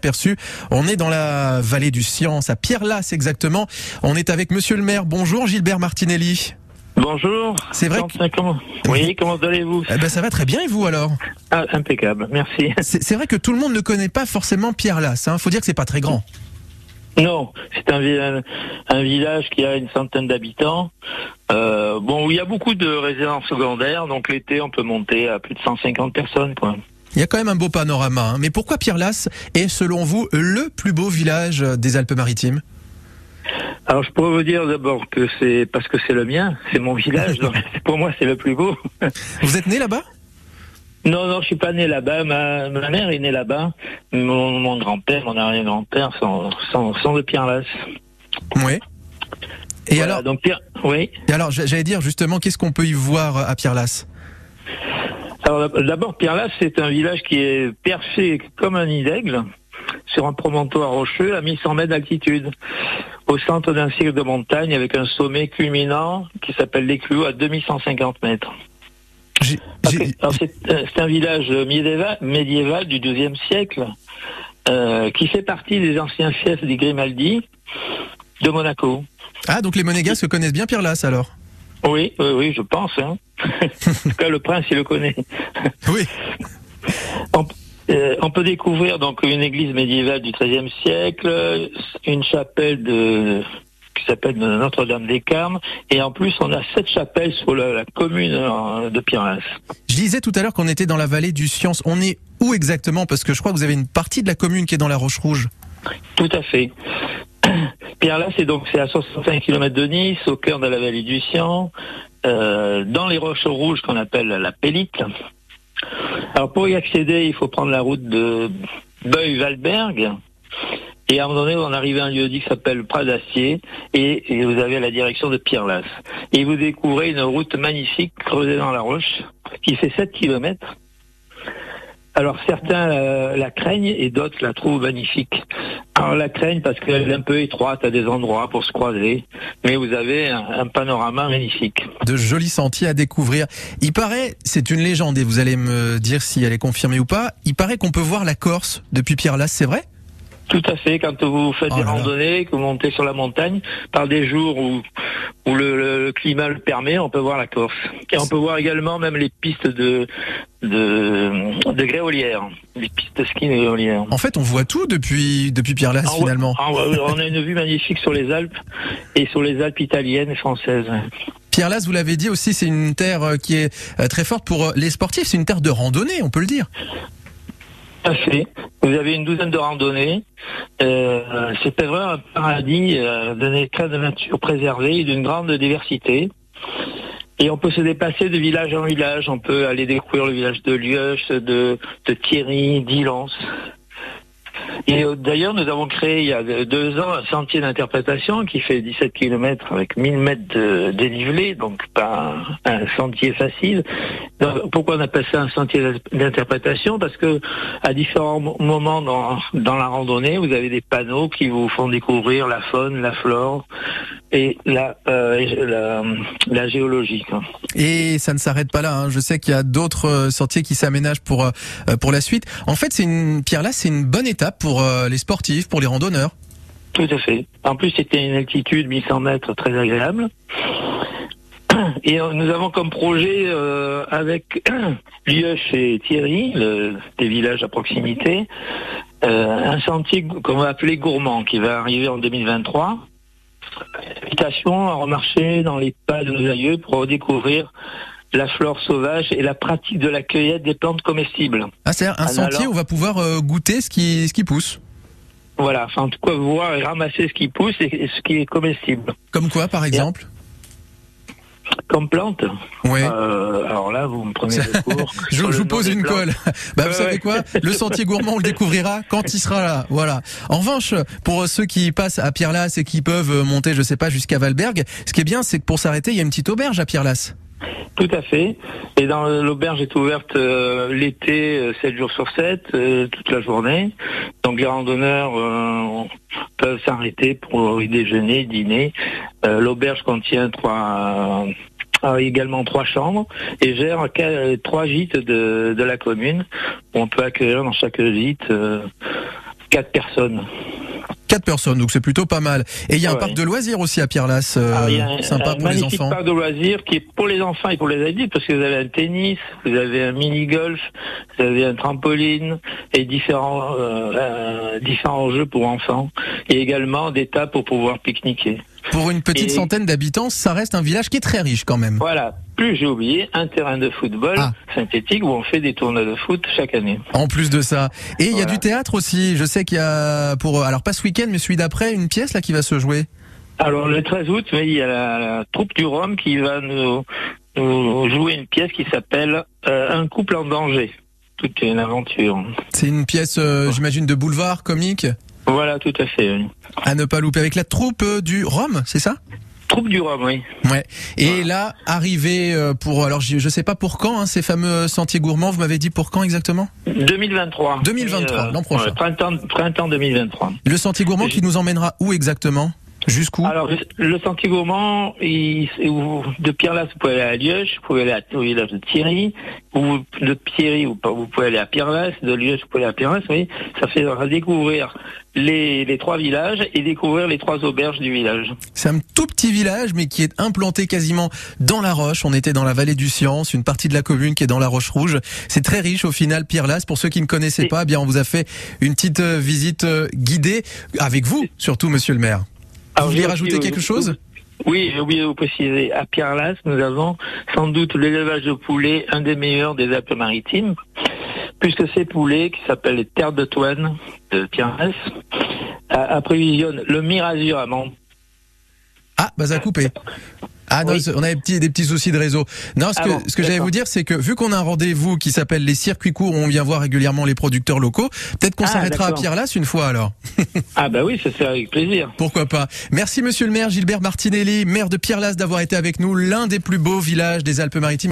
inaperçu. On est dans la vallée du Science, à Pierre-Lasse exactement. On est avec Monsieur le maire. Bonjour Gilbert Martinelli. Bonjour. C'est vrai que... comment... Oui, comment allez-vous eh ben, Ça va très bien et vous alors? Ah, Impeccable, merci. C'est vrai que tout le monde ne connaît pas forcément Pierre-Lasse. Il hein. faut dire que c'est pas très grand. Non, c'est un, un, village qui a une centaine d'habitants. Euh, bon, où il y a beaucoup de résidences secondaires, donc l'été on peut monter à plus de 150 personnes. Quoi. Il y a quand même un beau panorama. Hein. Mais pourquoi Pierre-Lasse est, selon vous, le plus beau village des Alpes-Maritimes? Alors je pourrais vous dire d'abord que c'est parce que c'est le mien, c'est mon village, donc pour moi c'est le plus beau. Vous êtes né là-bas? Non, non, je suis pas né là-bas. Ma, mère est née là-bas. Mon, grand-père, mon arrière-grand-père sont, sont, de Pierre-Lasse. Oui. Et alors? donc Pierre, oui. Et alors, j'allais dire justement, qu'est-ce qu'on peut y voir à Pierre-Lasse Alors d'abord, Pierre-Lasse, c'est un village qui est perché comme un nid d'aigle sur un promontoire rocheux à 1100 mètres d'altitude, au centre d'un cycle de montagne avec un sommet culminant qui s'appelle l'Éclou à 2150 mètres. Euh, c'est un village médiéval, du XIIe siècle euh, qui fait partie des anciens fiefs des Grimaldi de Monaco. Ah, donc les Monégasques connaissent bien Pierre Lasse alors? Oui, oui, oui, je pense. Hein. En tout cas, le prince, il le connaît. oui. Euh, on, peut découvrir donc une église médiévale du XIIIe siècle, une chapelle de qui s'appelle Notre-Dame des Carmes. Et en plus, on a sept chapelles sur la, commune euh, de Pierre-Lasse. Je disais tout à l'heure qu'on était dans la vallée du Science. On est où exactement? Parce que je crois que vous avez une partie de la commune qui est dans la Roche Rouge. Tout à fait. Pierre-Lasse, c'est donc c'est à 65 km de Nice, au cœur de la vallée du Science, euh, dans les roches rouges qu'on appelle la Pellicle. Alors pour y accéder, il faut prendre la route de Beuil-Valberg. Et à un moment donné, on arrive à un lieu dit qui s'appelle Pradacier et, et, vous avez la direction de Pierre-Lasse. Et vous découvrez une route magnifique creusée dans la roche qui fait 7 kilomètres. Alors certains la, craignent et d'autres la trouvent magnifique. Alors la craignent parce qu'elle est un peu étroite à des endroits pour se croiser, mais vous avez un, panorama magnifique. De jolis sentiers à découvrir. Il paraît, c'est une légende et vous allez me dire si elle est confirmée ou pas, il paraît qu'on peut voir la Corse depuis Pierre-Lasse, c'est vrai? Tout à fait. Quand vous faites oh des randonnées, que vous montez sur la montagne, par des jours où, où le, climat le permet, on peut voir la Corse. Et on peut voir également même les pistes de de, de gréolières, les pistes de ski de gréolières. En fait, on voit tout depuis depuis Pierre-Lasse finalement. Ah on a une vue magnifique sur les Alpes et sur les Alpes italiennes et françaises. Pierre-Lasse, vous l'avez dit aussi, c'est une terre euh, qui est euh, très forte pour euh, les sportifs. C'est une terre de randonnée, on peut le dire. Tout à fait. Vous avez une douzaine de randonnées. Euh, c'est vraiment un paradis euh, d'un état de nature préservé et d'une grande diversité. Et on peut se déplacer de village en village. On peut aller découvrir le village de Lieuche, de, de Thierry, d'Ilance. Et euh, d'ailleurs, nous avons créé il y a deux ans un sentier d'interprétation qui fait 17 km avec 1000 mètres de dénivelé, donc pas un, sentier facile. pourquoi on appelle ça un sentier d'interprétation? Parce que à différents moments dans, dans la randonnée, vous avez des panneaux qui vous font découvrir la faune, la flore et la, euh, géologie. Et ça ne s'arrête pas là. Hein. Je sais qu'il y a d'autres euh, sentiers qui s'aménagent pour pour la suite. En fait, c'est une pierre là, c'est une bonne étape pour euh, les sportifs, pour les randonneurs. Tout à fait. En plus, c'était une altitude 1100 mètres très agréable. Et euh, nous avons comme projet euh, avec Liège et Thierry, des villages à proximité, un sentier qu'on va appeler gourmand qui va arriver en 2023. Invitation à remarcher dans les pas de nos aïeux pour redécouvrir la flore sauvage et la pratique de la cueillette des plantes comestibles. Ah, c'est un sentier où on va pouvoir euh, goûter ce qui, ce qui pousse Voilà, enfin, en tout cas, voir et ramasser ce qui pousse et ce qui est comestible. Comme quoi, par exemple comme plante Oui. Euh, alors là, vous me prenez le cours. je, vous pose une colle. bah, vous savez quoi? Le sentier gourmand, on le découvrira quand il sera là. Voilà. En revanche, pour ceux qui passent à Pierre-Lasse et qui peuvent monter, je sais pas, jusqu'à Valberg, ce qui est bien, c'est que pour s'arrêter, il y a une petite auberge à Pierre-Lasse. Tout à fait. Et dans l'auberge est ouverte euh, l'été 7 euh, jours sur 7, euh, toute la journée. Donc les randonneurs peuvent s'arrêter pour y déjeuner, dîner. l'auberge contient trois également trois chambres et gère trois gîtes de, de la commune. On peut accueillir dans chaque gîte quatre personnes. Quatre personnes, donc c'est plutôt pas mal. Et il y a un Ouais. parc de loisirs aussi à Pierre-Lasse, euh, Alors, il y a un, sympa un pour les enfants. parc de loisirs qui est pour les enfants et pour les adultes parce que vous avez un tennis, vous avez un mini-golf, vous avez un trampoline et différents, euh, euh, différents jeux pour enfants et également des tables pour pouvoir pique-niquer. Pour une petite Et- centaine d'habitants, ça reste un village qui est très riche quand même. Voilà. Plus j'ai oublié, un terrain de football Ah. synthétique où on fait des tournois de foot chaque année. En plus de ça. Et il y a du théâtre aussi. Je sais qu'il y a pour, alors pas ce week-end, mais celui d'après, une pièce là qui va se jouer. Alors le 13 août, il y a la, la troupe du Rhum qui va nous, nous jouer une pièce qui s'appelle euh, Un couple en danger. Toute une aventure. C'est une pièce, euh, j'imagine, de boulevard comique Voilà, tout à fait. Oui. à ne pas louper avec la troupe euh, du Rhum, c'est ça? Troupe du Rhum, oui. Ouais. Et là, arrivé euh, pour, alors je je sais pas pour quand, hein, ces fameux sentiers gourmands. Vous m'avez dit pour quand exactement? 2023. 2023, Oui, l'an prochain. printemps, printemps 2023. Le sentier gourmand qui nous emmènera où exactement? Jusqu'où Alors, le, sentier gourmand, il, de Pierre-Lasse, vous pouvez aller à Liège, vous pouvez aller à- au village de Thierry, ou de Thierry, vous, vous pouvez aller à Pierre-Lasse, de Liège, vous pouvez aller à Pierre-Lasse, oui. Ça fait découvrir les, les trois villages et découvrir les trois auberges du village. C'est un tout petit village, mais qui est implanté quasiment dans la roche. On était dans la vallée du Science, une partie de la commune qui est dans la roche rouge. C'est très riche au final, Pierre Lasse. Pour ceux qui ne connaissaient Et- pas, eh bien on vous a fait une petite euh, visite euh, guidée avec vous, surtout, Monsieur le Maire. Vous Alors, vouliez j'ai rajouter aussi- quelque chose? Oui, j'ai oublié de vous préciser. À Pierre-Lasse, nous avons sans doute l'élevage de poulets, un des meilleurs des Alpes-Maritimes, puisque ces poulets, qui s'appellent les terres de Toine de Pierre-Lasse, a- approvisionnent le Mirazur à Mont. Ah, bah ça a coupé. Ah non, on a des petits, des petits soucis de réseau. Non, ce Ah que, bon, ce que j'allais vous dire, c'est que vu qu'on a un rendez-vous qui s'appelle les circuits courts, où on vient voir régulièrement les producteurs locaux, peut-être qu'on Ah, s'arrêtera à d'accord. Pierre-Lasse une fois alors. Ah bah oui, ça c'est avec plaisir. Pourquoi pas Merci Monsieur le maire Gilbert Martinelli, maire de Pierre-Lasse, d'avoir été avec nous, l'un des plus beaux villages des Alpes-Maritimes.